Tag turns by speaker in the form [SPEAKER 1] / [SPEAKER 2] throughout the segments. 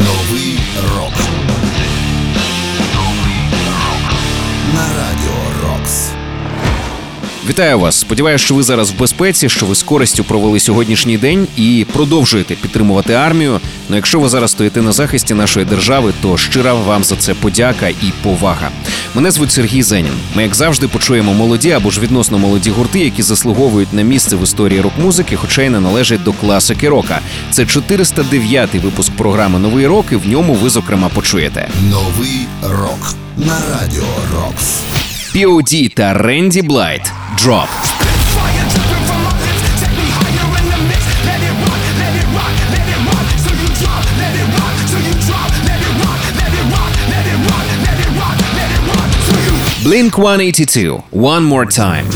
[SPEAKER 1] Новый рок.
[SPEAKER 2] Вітаю вас! Сподіваюсь, що ви зараз в безпеці, що ви з користю провели сьогоднішній день і продовжуєте підтримувати армію. Ну якщо ви зараз стоїте на захисті нашої держави, то щира вам за це подяка і повага. Мене звуть Сергій Зенін. Ми, як завжди, почуємо молоді або ж відносно молоді гурти, які заслуговують на місце в історії рок-музики, хоча й не належать до класики рока. Це 409-й випуск програми Новий рок. і В ньому ви зокрема почуєте
[SPEAKER 1] новий рок на радіо Рокс.
[SPEAKER 2] POD та Рэнди Блайт. Drop. Blink 182, one more time.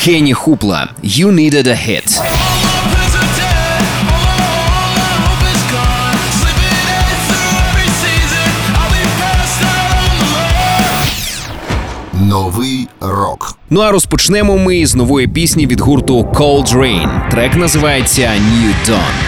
[SPEAKER 3] Кенни Хупла «You
[SPEAKER 2] Needed a Hit».
[SPEAKER 1] Новий рок.
[SPEAKER 2] Ну а розпочнемо ми з нової пісні від гурту Cold Rain. Трек називається New Dawn.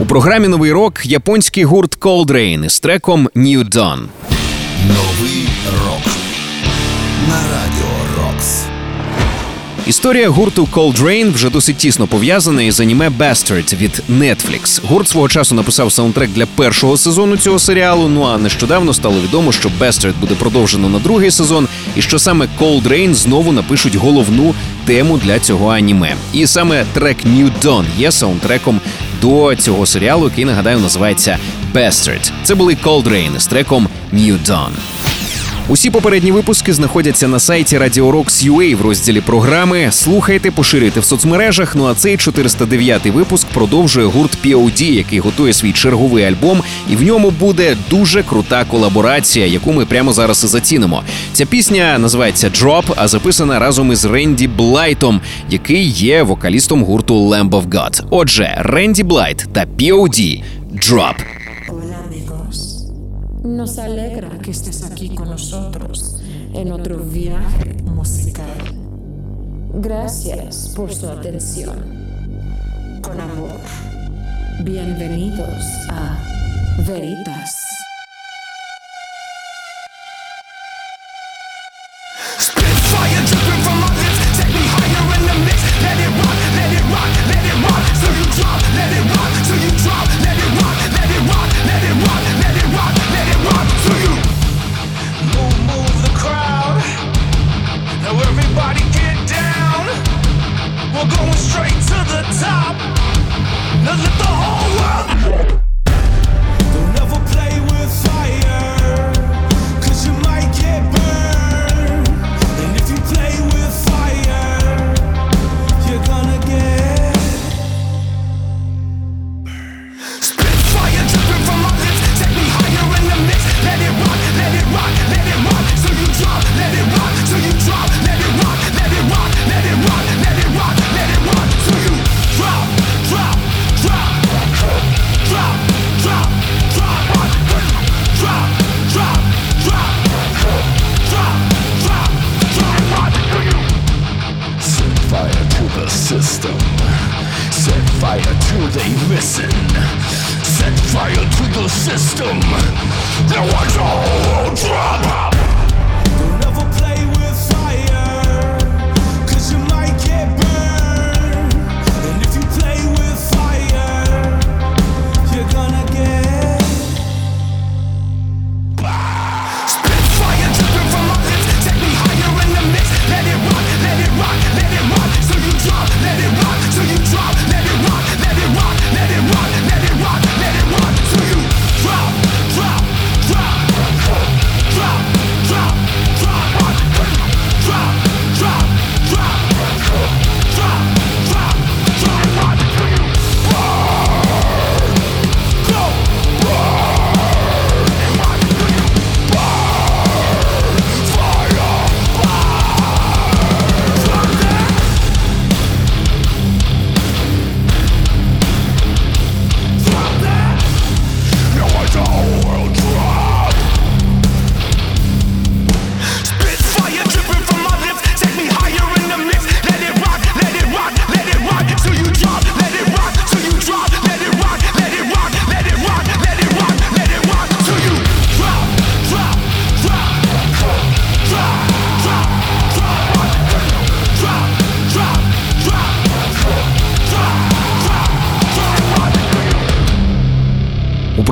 [SPEAKER 2] У програмі Новий рок японський гурт Cold з треком New Dawn.
[SPEAKER 1] Новий рок на радіо.
[SPEAKER 3] Історія гурту Cold Rain вже досить тісно пов'язана із аніме Bastard від Netflix. Гурт свого часу написав саундтрек для першого сезону цього серіалу. Ну а нещодавно стало відомо, що Bastard буде продовжено на другий сезон, і що саме Cold Rain знову напишуть головну тему для цього аніме. І саме трек New Dawn є саундтреком до цього серіалу, який нагадаю називається Bastard. Це були Cold Rain з треком New Dawn. Усі попередні випуски знаходяться на сайті Radio Rocks UA в розділі програми. Слухайте, поширюйте в соцмережах. Ну а цей 409-й випуск продовжує гурт POD, який готує свій черговий альбом, і в ньому буде дуже крута колаборація, яку ми прямо зараз і зацінимо. Ця пісня називається Drop, а записана разом із Ренді Блайтом, який є вокалістом гурту Lamb of God. Отже, Ренді Блайт та POD Drop.
[SPEAKER 4] Nos alegra que estés aquí con nosotros en otro viaje musical. Gracias por su atención. Con amor, bienvenidos a Veritas.
[SPEAKER 5] Let it rock, let it rock, let it rock. Let it rock, let it rock, let it rock, We're going straight to the top. Now let the whole world.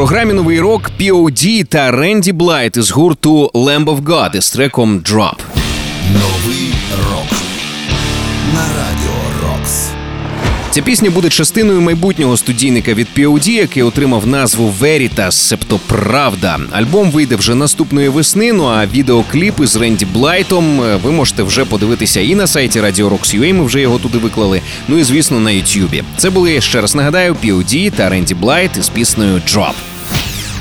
[SPEAKER 3] Програмі новий рок POD та Ренді Блайт із гурту Lamb of God із треком Drop.
[SPEAKER 1] Новий рок на радіо Рокс.
[SPEAKER 3] Ця пісня буде частиною майбутнього студійника від POD, який отримав назву Veritas, себто Правда. Альбом вийде вже наступної весни. Ну а відеокліпи з Ренді Блайтом е, ви можете вже подивитися і на сайті Radio Rocks.ua, Ми вже його туди виклали. Ну і звісно на Ютюбі. Це були ще раз нагадаю POD та Ренді Блайт із піснею Drop.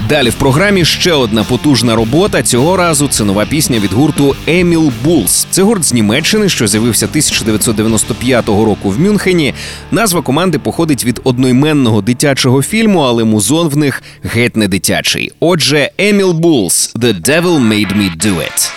[SPEAKER 3] Далі в програмі ще одна потужна робота. Цього разу це нова пісня від гурту Emil Bulls. Це гурт з Німеччини, що з'явився 1995 року в Мюнхені. Назва команди походить від одноіменного дитячого фільму, але музон в них геть не дитячий. Отже, Emil Bulls «The Devil Made Me Do It».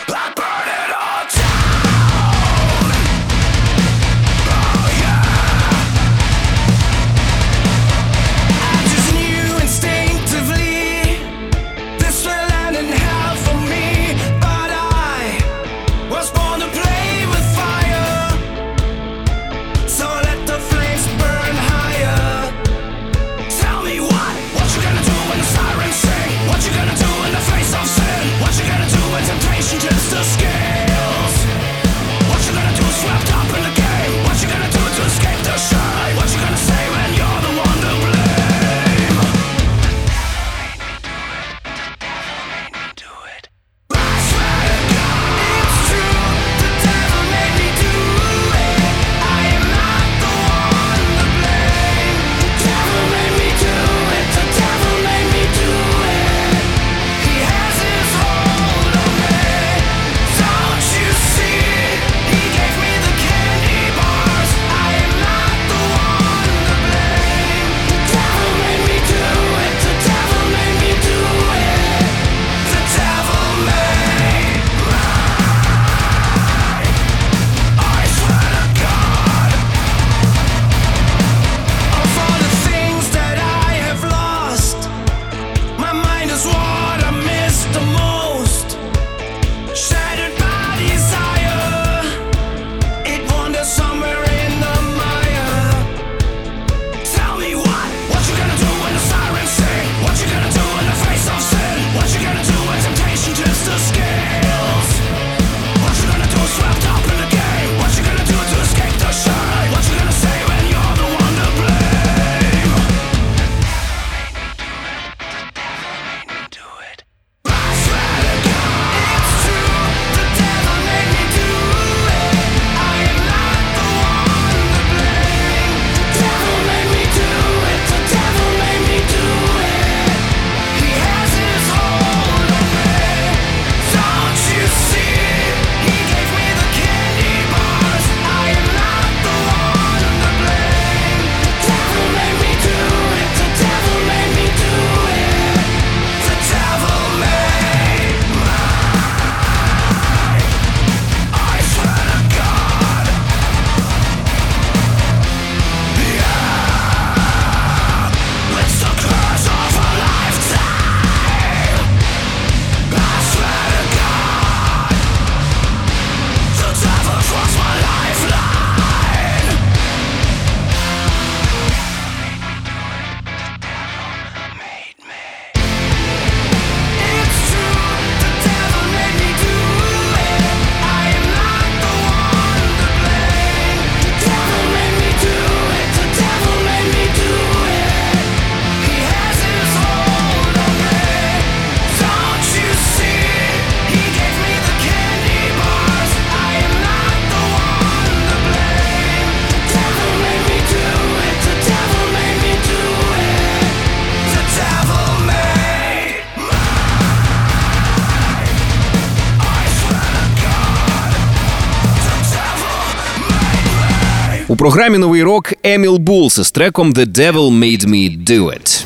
[SPEAKER 3] Програмі новий рок Emil Bulls з треком The Devil Made Me Do It.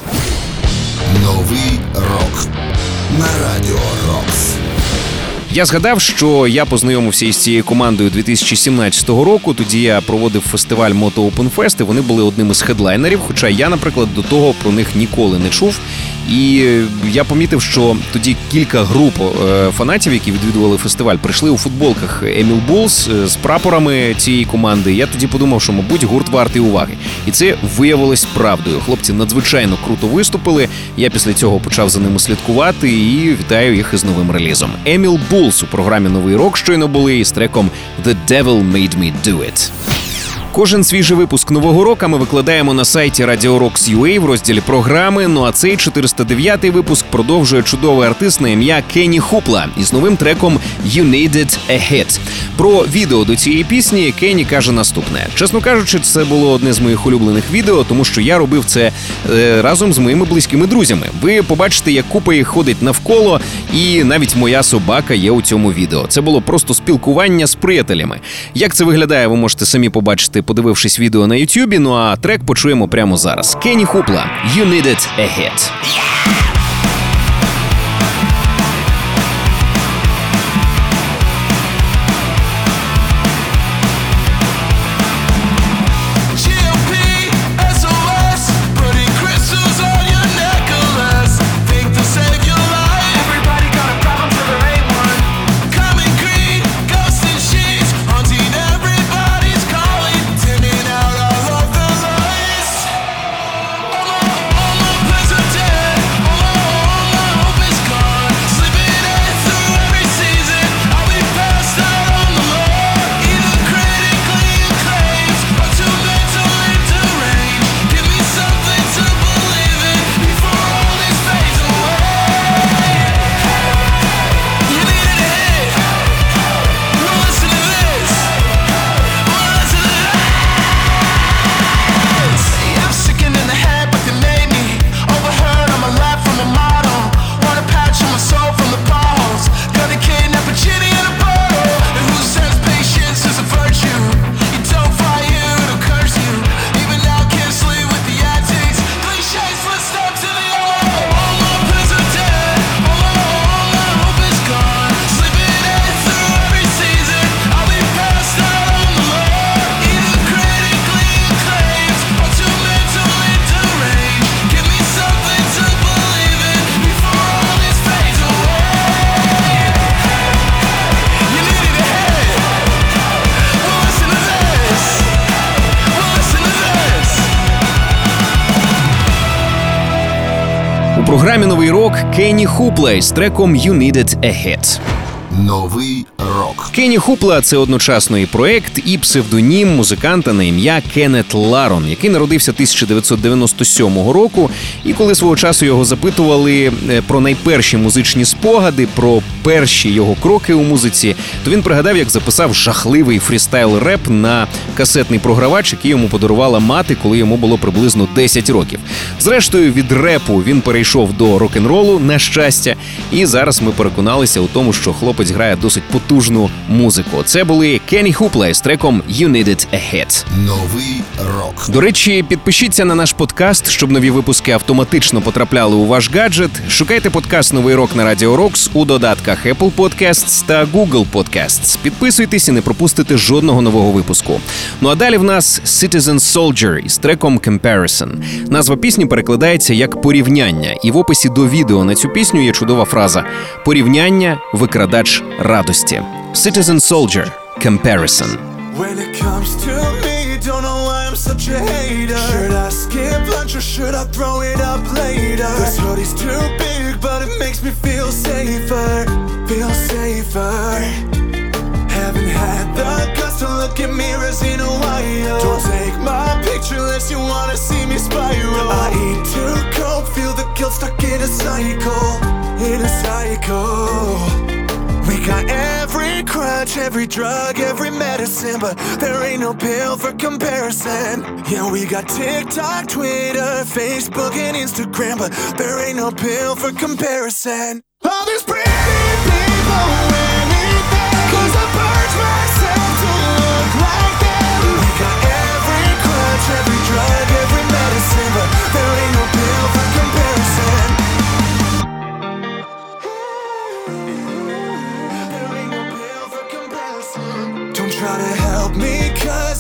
[SPEAKER 1] Новий рок на радіо Рокс.
[SPEAKER 3] Я згадав, що я познайомився із цією командою 2017 року. Тоді я проводив фестиваль Moto Open Fest, і Вони були одним із хедлайнерів. Хоча я, наприклад, до того про них ніколи не чув. І я помітив, що тоді кілька груп е, фанатів, які відвідували фестиваль, прийшли у футболках Еміл Булс з прапорами цієї команди. Я тоді подумав, що мабуть гурт вартий уваги, і це виявилось правдою. Хлопці надзвичайно круто виступили. Я після цього почав за ними слідкувати і вітаю їх із новим релізом. Emil Bulls у програмі Новий рок щойно були із треком «The Devil Made Me Do It». Кожен свіжий випуск нового року ми викладаємо на сайті Radio Roks.ua в розділі програми. Ну а цей 409-й випуск продовжує чудовий артист на ім'я Кенні Хупла із новим треком «You Needed a Hit». Про відео до цієї пісні Кенні каже наступне: чесно кажучи, це було одне з моїх улюблених відео, тому що я робив це е, разом з моїми близькими друзями. Ви побачите, як купа їх ходить навколо, і навіть моя собака є у цьому відео. Це було просто спілкування з приятелями. Як це виглядає, ви можете самі побачити, подивившись відео на Ютубі. Ну а трек почуємо прямо зараз. Кенні Хупла «You Needed a Hit». Програмі Новий рок Кенні Хупла з треком «You Needed a Hit».
[SPEAKER 1] Новий рок.
[SPEAKER 3] Кенні Хупла це одночасно і проект, і псевдонім музиканта на ім'я Кеннет Ларон, який народився 1997 року. І коли свого часу його запитували е, про найперші музичні спогади, про перші його кроки у музиці, то він пригадав, як записав жахливий фрістайл реп на касетний програвач, який йому подарувала мати, коли йому було приблизно 10 років. Зрештою, від репу він перейшов до рок-н-ролу на щастя, і зараз ми переконалися у тому, що хлопець грає досить потужну музику. Це були Кенні Хупла з треком «You Needed a Hit».
[SPEAKER 1] Новий рок.
[SPEAKER 3] До речі, підпишіться на наш подкаст, щоб нові випуски автоматично потрапляли у ваш гаджет. Шукайте подкаст Новий рок на Радіо Рокс у додатках Apple Podcasts та Google Podcasts. Підписуйтесь і не пропустите жодного нового випуску. Ну а далі в нас Citizen Soldier із треком Comparison. Назва пісні перекладається як порівняння, і в описі до відео на цю пісню є чудова фраза: порівняння, викрадач радості. Citizen Soldier – Comparison.
[SPEAKER 5] When it comes to me, don't know why I'm such a hater. Should I skip lunch or should I throw it up later? This hoodie's too big, but it makes me feel safer. Feel safer. Haven't had the guts to look mirrors in a while. Don't take my picture unless you wanna see me spiral. I eat feel the guilt stuck in a cycle. In a cycle. Got every crutch, every drug, every medicine, but there ain't no pill for comparison. Yeah, we got TikTok, Twitter, Facebook, and Instagram, but there ain't no pill for comparison. All these pretty people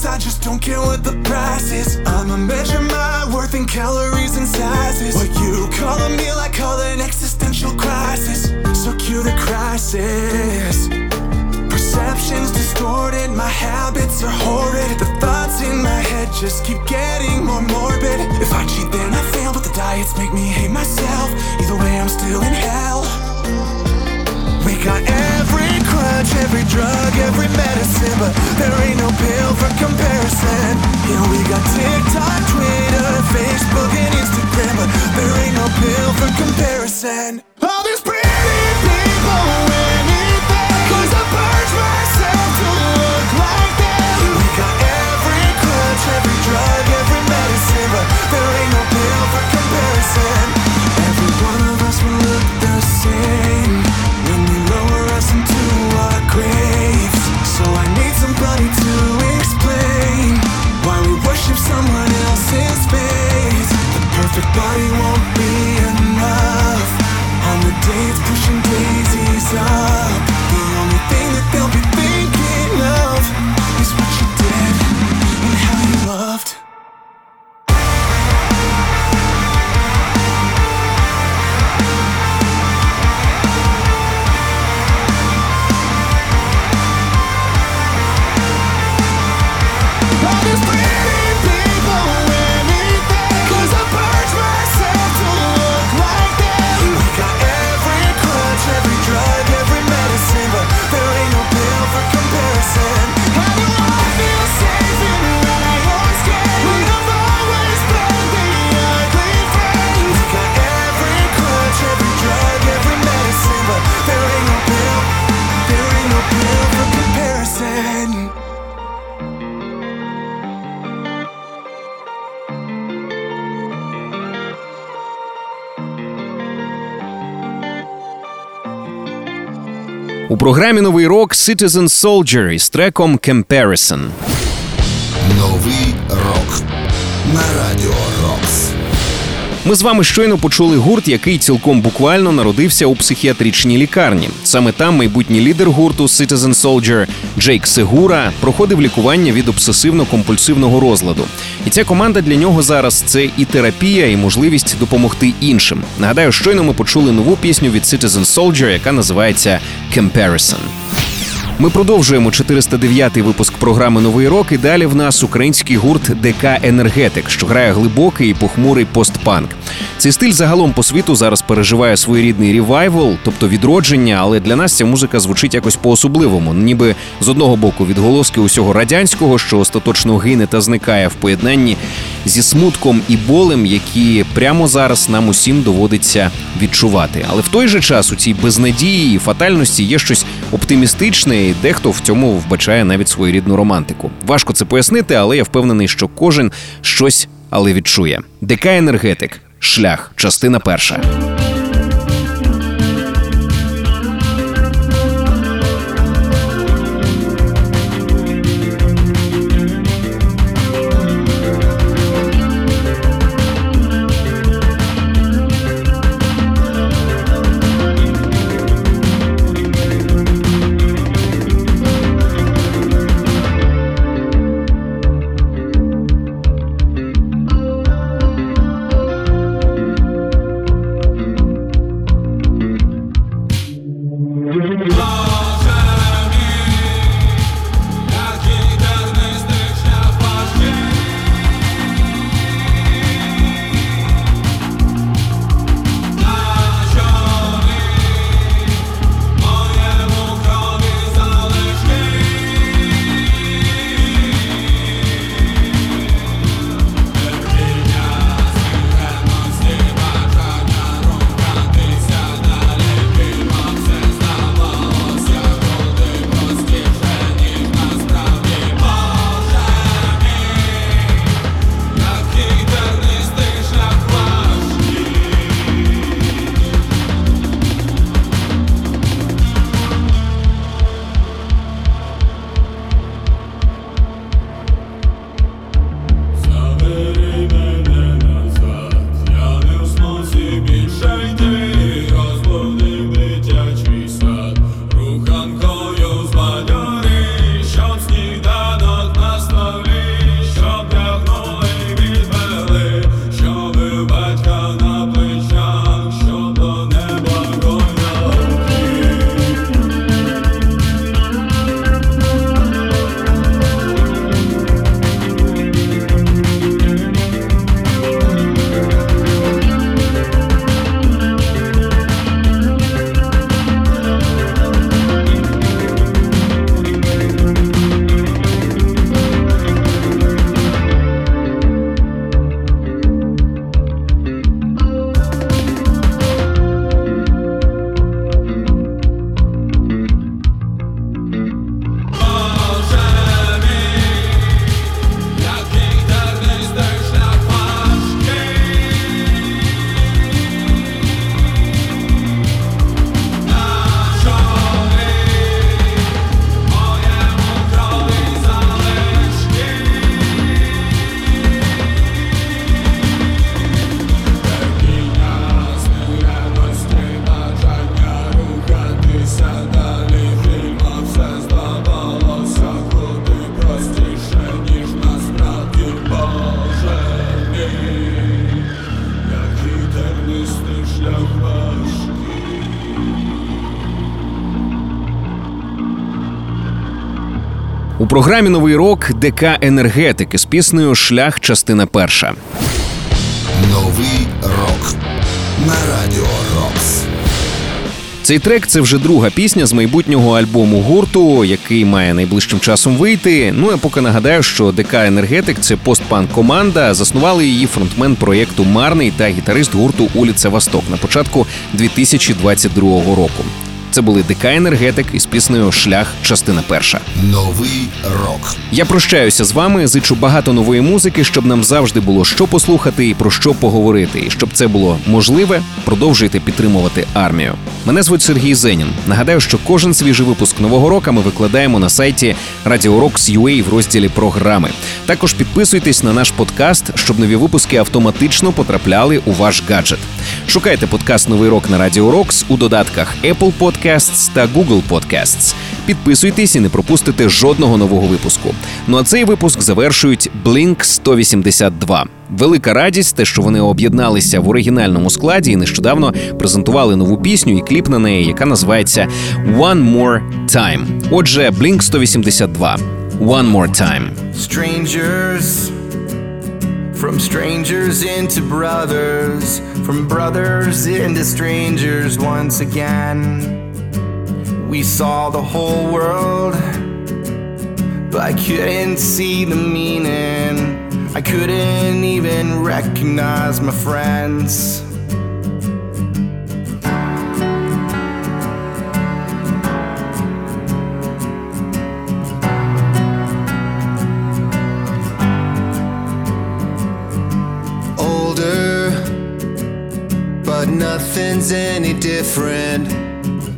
[SPEAKER 5] because I just don't care what the price is. I'ma measure my worth in calories and sizes. What you call a meal, I call an existential crisis. So cue the crisis. Perceptions distorted, my habits are horrid. The thoughts in my head just keep getting more morbid. If I cheat, then I fail, but the diets make me hate myself. Either way, I'm still in hell. Got every crutch, every drug, every medicine, but there ain't no pill for comparison. Yeah, we got TikTok, Twitter, Facebook, and Instagram, but there ain't no pill for comparison.
[SPEAKER 3] Програмі новий рок Citizen Soldier із треком Comparison.
[SPEAKER 1] Новий рок на радіо Рокс.
[SPEAKER 3] Ми з вами щойно почули гурт, який цілком буквально народився у психіатричній лікарні. Саме там майбутній лідер гурту Citizen Soldier Джейк Сегура проходив лікування від обсесивно-компульсивного розладу. І ця команда для нього зараз це і терапія, і можливість допомогти іншим. Нагадаю, щойно ми почули нову пісню від Citizen Soldier, яка називається Comparison. Ми продовжуємо 409-й випуск програми Новий рок. І далі в нас український гурт ДК Енергетик, що грає глибокий і похмурий постпанк. Цей стиль загалом по світу зараз переживає своєрідний revival, тобто відродження, але для нас ця музика звучить якось по-особливому, ніби з одного боку відголоски усього радянського, що остаточно гине та зникає в поєднанні зі смутком і болем, які прямо зараз нам усім доводиться відчувати. Але в той же час у цій безнадії і фатальності є щось оптимістичне, дехто в цьому вбачає навіть своєрідну романтику. Важко це пояснити, але я впевнений, що кожен щось але відчує. ДК енергетик, шлях, частина перша. Програмі новий рок ДК енергетики з піснею Шлях, частина перша.
[SPEAKER 6] Новий рок на радіо Рокс.
[SPEAKER 3] Цей трек це вже друга пісня з майбутнього альбому гурту, який має найближчим часом вийти. Ну я поки нагадаю, що ДК Енергетик це постпанк команда. Заснували її фронтмен проєкту Марний та гітарист гурту Уліця Восток на початку 2022 року. Це були ДК Енергетик із піснею Шлях, частина перша.
[SPEAKER 6] Новий рок.
[SPEAKER 3] Я прощаюся з вами. Зичу багато нової музики, щоб нам завжди було що послухати і про що поговорити. І щоб це було можливе, продовжуйте підтримувати армію. Мене звуть Сергій Зенін. Нагадаю, що кожен свіжий випуск нового року ми викладаємо на сайті Radio Rocks.ua в розділі програми. Також підписуйтесь на наш подкаст, щоб нові випуски автоматично потрапляли у ваш гаджет. Шукайте подкаст Новий рок на Radio Rocks у додатках Apple Podcasts та Google Podcasts. Підписуйтесь і не пропустите жодного нового випуску. Ну а цей випуск завершують Blink 182. Велика радість, те, що вони об'єдналися в оригінальному складі і нещодавно презентували нову пісню і кліп на неї, яка називається One More Time. Отже, Blink 182. One More Time.
[SPEAKER 5] strangers from strangers into brothers from brothers into strangers once again we saw the whole world but i couldn't see the meaning i couldn't even recognize my friends
[SPEAKER 1] older, but nothing's any different.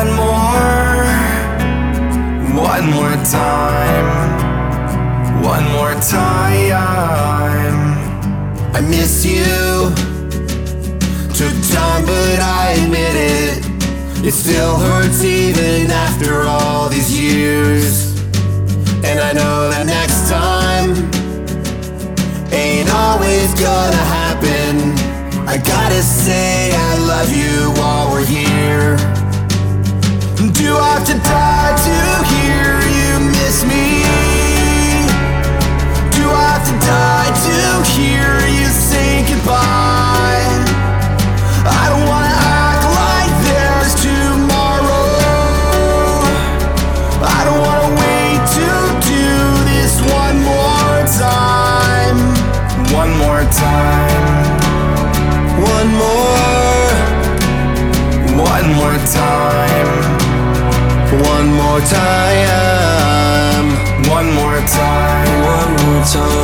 [SPEAKER 5] One more. One more time. One more time.
[SPEAKER 1] I miss you. Took time, but I admit it. It still hurts even after all these years. And I know that next time ain't always gonna happen. I gotta say I love you while we're here.
[SPEAKER 5] Have to die to hear you miss me? Do I have to die to hear you say goodbye? More time, One more time.
[SPEAKER 1] one more
[SPEAKER 5] time,